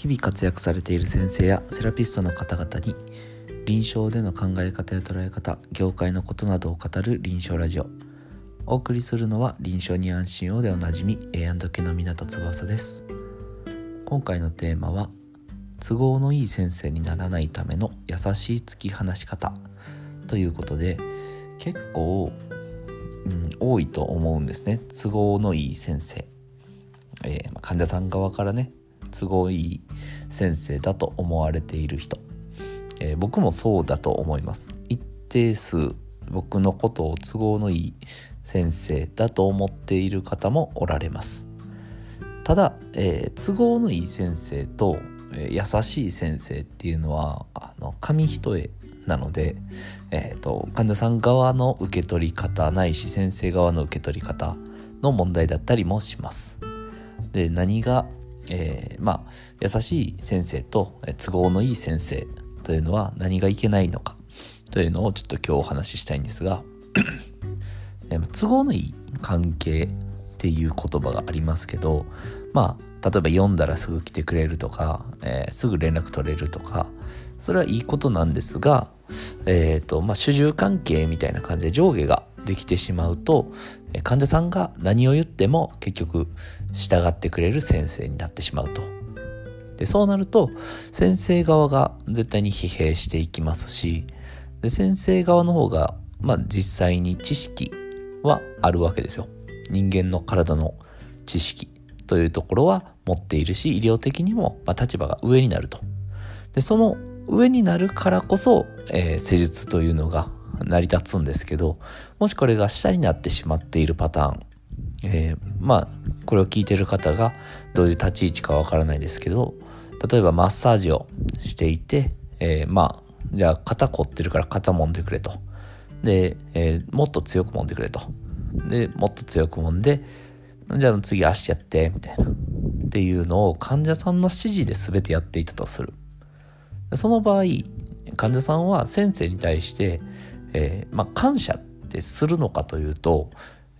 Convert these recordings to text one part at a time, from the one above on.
日々活躍されている先生やセラピストの方々に臨床での考え方や捉え方業界のことなどを語る臨床ラジオ。お送りするのは臨床に安心をでおなじみ A&K の湊翼です。今回のテーマは都合のいい先生にならないための優しい突き放し方ということで結構、うん、多いと思うんですね。都合のいい先生、えー、患者さん側からね都合いい先生だと思われている人、えー、僕もそうだと思います。一定数僕のことを都合のいい先生だと思っている方もおられます。ただ、えー、都合のいい先生と、えー、優しい先生っていうのはあの紙一重なので、えーと患者さん側の受け取り方ないし先生側の受け取り方の問題だったりもします。で何がえー、まあ優しい先生と都合のいい先生というのは何がいけないのかというのをちょっと今日お話ししたいんですが 都合のいい関係っていう言葉がありますけどまあ例えば読んだらすぐ来てくれるとか、えー、すぐ連絡取れるとかそれはいいことなんですが、えーとまあ、主従関係みたいな感じで上下ができてしまうと患者さんが何を言っても結局従ってくれる先生になってしまうと。でそうなると先生側が絶対に疲弊していきますしで先生側の方が、まあ、実際に知識はあるわけですよ。人間の体の知識というところは持っているし医療的にも、まあ、立場が上になると。でその上になるからこそ、えー、施術というのが成り立つんですけどもしこれが下になってしまっているパターン、えー、まあこれを聞いてる方がどういう立ち位置かわからないですけど例えばマッサージをしていて、えー、まあじゃあ肩凝ってるから肩揉んでくれと。で、えー、もっと強く揉んでくれと。でもっと強く揉んでじゃあ次足やってみたいな。っていうのを患者さんの指示で全てやっていたとする。その場合患者さんは先生に対してえー、まあ、感謝ってするのかというと、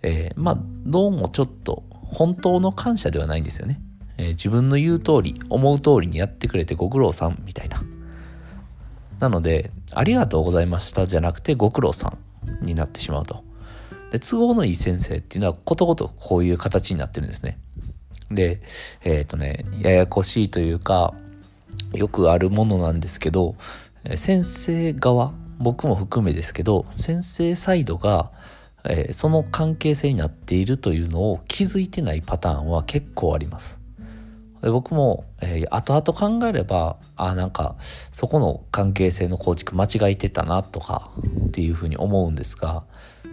えー、まあ、どうもちょっと本当の感謝ではないんですよね。えー、自分の言う通り、思う通りにやってくれてご苦労さんみたいな。なので、ありがとうございましたじゃなくてご苦労さんになってしまうと。で、都合のいい先生っていうのはことごとくこういう形になってるんですね。で、えっ、ー、とね、ややこしいというか、よくあるものなんですけど、先生側僕も含めですけど先生サイドが、えー、その関係性になっているというのを気づいてないパターンは結構あります。で僕も、えー、後々考えればあなんかそこの関係性の構築間違えてたなとかっていうふうに思うんですが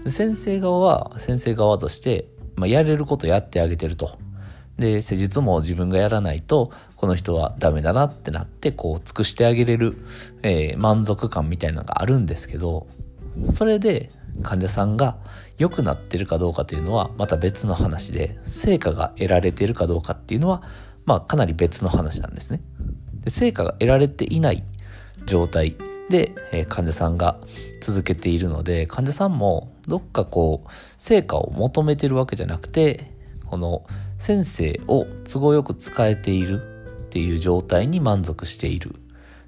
先生側は先生側として、まあ、やれることやってあげてると。で施術も自分がやらないとこの人はダメだなってなってこう尽くしてあげれる、えー、満足感みたいなのがあるんですけどそれで患者さんが良くなってるかどうかというのはまた別の話で成果が得られているかどうかっていうのはまあかなり別の話なんですね。で成果が得られていない状態で、えー、患者さんが続けているので患者さんもどっかこう成果を求めてるわけじゃなくてこの先生を都合よく使えているっていう状態に満足している。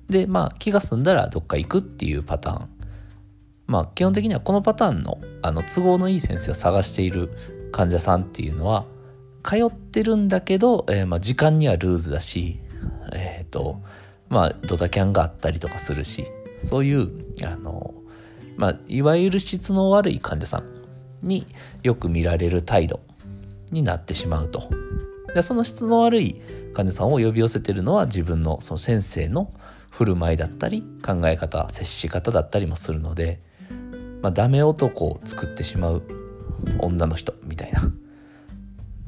で、まあ気が済んだらどっか行くっていうパターン。まあ基本的にはこのパターンのあの都合のいい先生を探している患者さんっていうのは通ってるんだけど、えー、まあ時間にはルーズだし、えっ、ー、と、まあドタキャンがあったりとかするし、そういう、あの、まあいわゆる質の悪い患者さんによく見られる態度になってしまうと。でその質の悪い患者さんを呼び寄せてるのは自分のその先生の振る舞いだったり考え方接し方だったりもするので、まあ、ダメ男を作ってしまう女の人みたいな。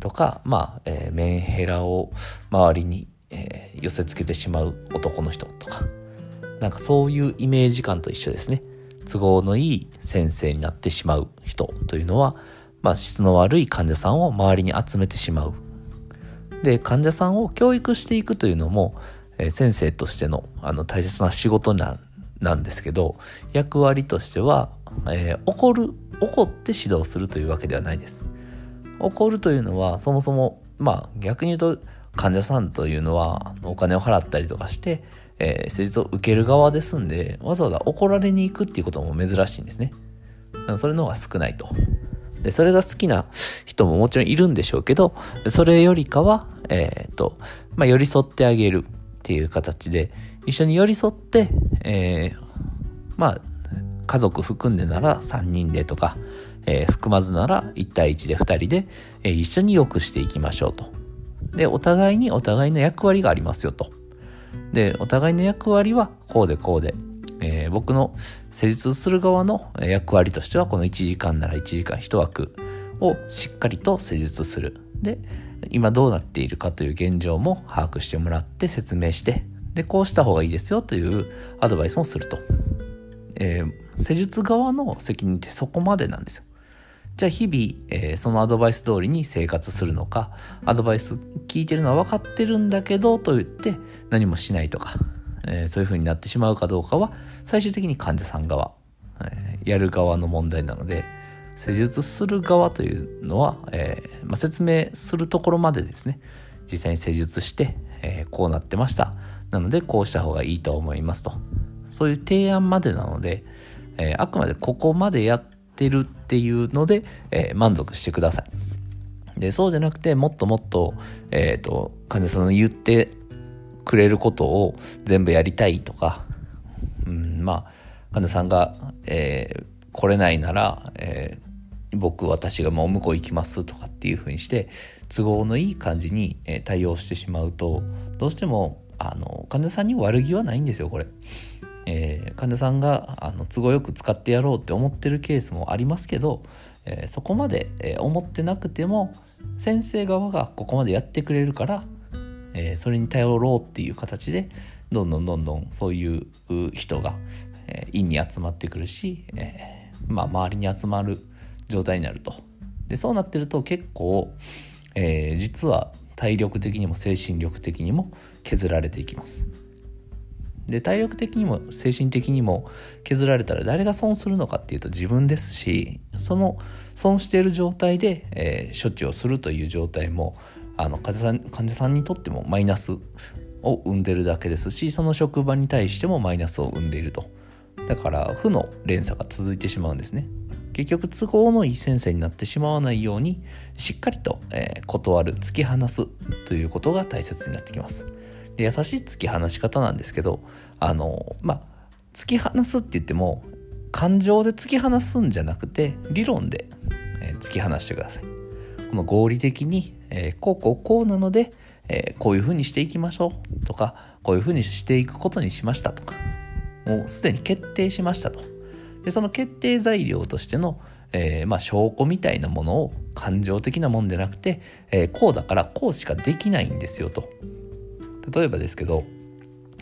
とかまあ、えー、メンヘラを周りに、えー、寄せつけてしまう男の人とか。なんかそういうイメージ感と一緒ですね。都合のいい先生になってしまう人というのはまあ、質の悪い患者さんを周りに集めてしまう。で患者さんを教育していくというのも、えー、先生としてのあの大切な仕事ななんですけど役割としては、えー、怒る怒って指導するというわけではないです。怒るというのはそもそもまあ逆に言うと患者さんというのはお金を払ったりとかして、えー、施術を受ける側ですんでわざわざ怒られに行くっていうことも珍しいんですねそれの方が少ないとでそれが好きな人ももちろんいるんでしょうけどそれよりかは、えーとまあ、寄り添ってあげるっていう形で一緒に寄り添って、えー、まあ家族含んでなら3人でとか、えー、含まずなら1対1で2人で、えー、一緒に良くしていきましょうと。でお互いにお互いの役割がありますよと。でお互いの役割はこうでこうで、えー、僕の施術する側の役割としてはこの1時間なら1時間1枠をしっかりと施術する。で今どうなっているかという現状も把握してもらって説明してでこうした方がいいですよというアドバイスもすると、えー、施術側の責任ってそこまでなんですよ。じゃあ日々、えー、そのアドバイス通りに生活するのかアドバイス聞いてるのは分かってるんだけどと言って何もしないとか、えー、そういう風になってしまうかどうかは最終的に患者さん側、えー、やる側の問題なので施術する側というのは、えまあ、説明するところまでですね実際に施術して、えこうなってましたなのでこうした方がいいと思いますとそういう提案までなので、えあくまでここまでやってるっていうので、え、満足してください。で、そうじゃなくて、もっともっと、えっ、ー、と、患者さんの言ってくれることを全部やりたいとか、うん、まあ、患者さんが、えー、来れないなら、えー、僕、私がもう向こう行きますとかっていうふうにして、都合のいい感じに、えー、対応してしまうと、どうしても、あの、患者さんに悪気はないんですよ、これ。えー、患者さんがあの都合よく使ってやろうって思ってるケースもありますけど、えー、そこまで、えー、思ってなくても先生側がここまでやってくれるから、えそれに頼ろうっていう形でどんどんどんどんそういう人が、え院に集まってくるし、えまあ、周りに集まる状態になると。でそうなってると結構、え実は体力的にも精神力的にも削られていきます。で体力的にも精神的にも削られたら誰が損するのかっていうと自分ですしその損している状態で、えー、処置をするという状態もあの患者さん患者さんにとってもマイナスを生んでるだけですしその職場に対してもマイナスを生んでいると。だから負の連鎖が続いてしまうんですね。結局都合のいい先生になってしまわないようにしっかりと、えー、断る突き放すということが大切になってきます。で優しい突き放し方なんですけどあのまあ突き放すって言っても感情で突き放すんじゃなくて理論で、えー、突き放してください。この合理的に、えー、こうこうこうなので、えー、こういうふうにしていきましょうとかこういうふうにしていくことにしましたとかもうすでに決定しましたと。でその決定材料としての、えー、まあ、証拠みたいなものを感情的なもんじゃなくて、えこうだからこうしかできないんですよと。例えばですけど、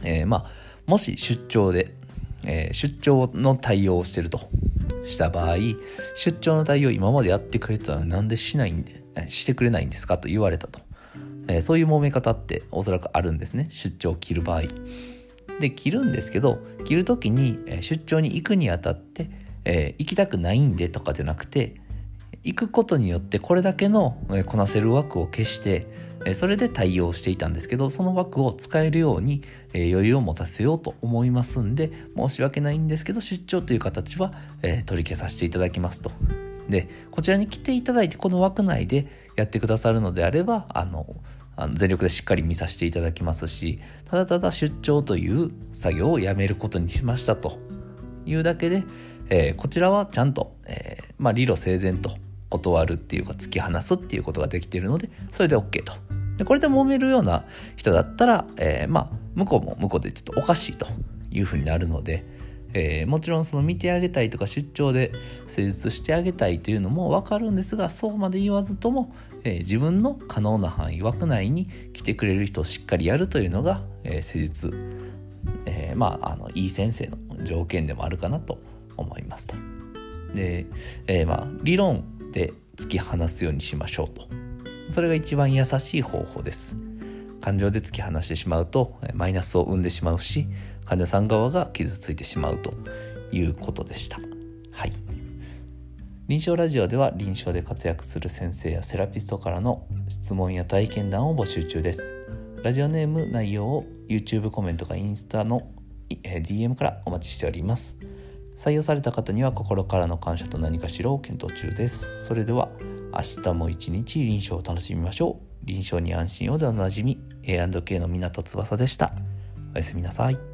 え、まあもし出張で、え、出張の対応をしてると。した場合出張の対応今までやってくれてたのになんでしないんでしてくれないんですか？と言われたと、えー、そういう揉め方っておそらくあるんですね。出張を切る場合。で切るんですけど切る時に出張に行くにあたって、えー、行きたくないんでとかじゃなくて行くことによってこれだけのこなせる枠を消してそれで対応していたんですけどその枠を使えるように余裕を持たせようと思いますんで申し訳ないんですけど出張という形は取り消させていただきますと。でこちらに来ていただいてこの枠内でやってくださるのであればあのあの全力でしっかり見させていただきますしただただ出張という作業をやめることにしましたというだけで、えー、こちらはちゃんと、えー、まあ、理路整然と断るっていうか突き放すっていうことができているのでそれで OK とでこれで揉めるような人だったら、えー、まあ向こうも向こうでちょっとおかしいというふうになるので、えー、もちろんその見てあげたいとか出張で施術してあげたいというのも分かるんですがそうまで言わずとも、えー、自分の可能な範囲枠内に来てくれる人をしっかりやるというのが、えー、施術、えまああのいい先生の条件でもあるかなと思いますと。で、えまあ理論で突き放すようにしましょうとそれが一番優しい方法です。感情で突き放してしまうとマイナスを生んでしまうし患者さん側が傷ついてしまうということでした。はい。臨床ラジオでは臨床で活躍する先生やセラピストからの質問や体験談を募集中です。ラジオネーム内容を YouTube コメントかインスタの DM からお待ちしております。採用された方には心からの感謝と何かしらを検討中です。それでは明日も一日臨床を楽しみましょう。臨床に安心をでおなじみ。A&K の港翼でした。おやすみなさい。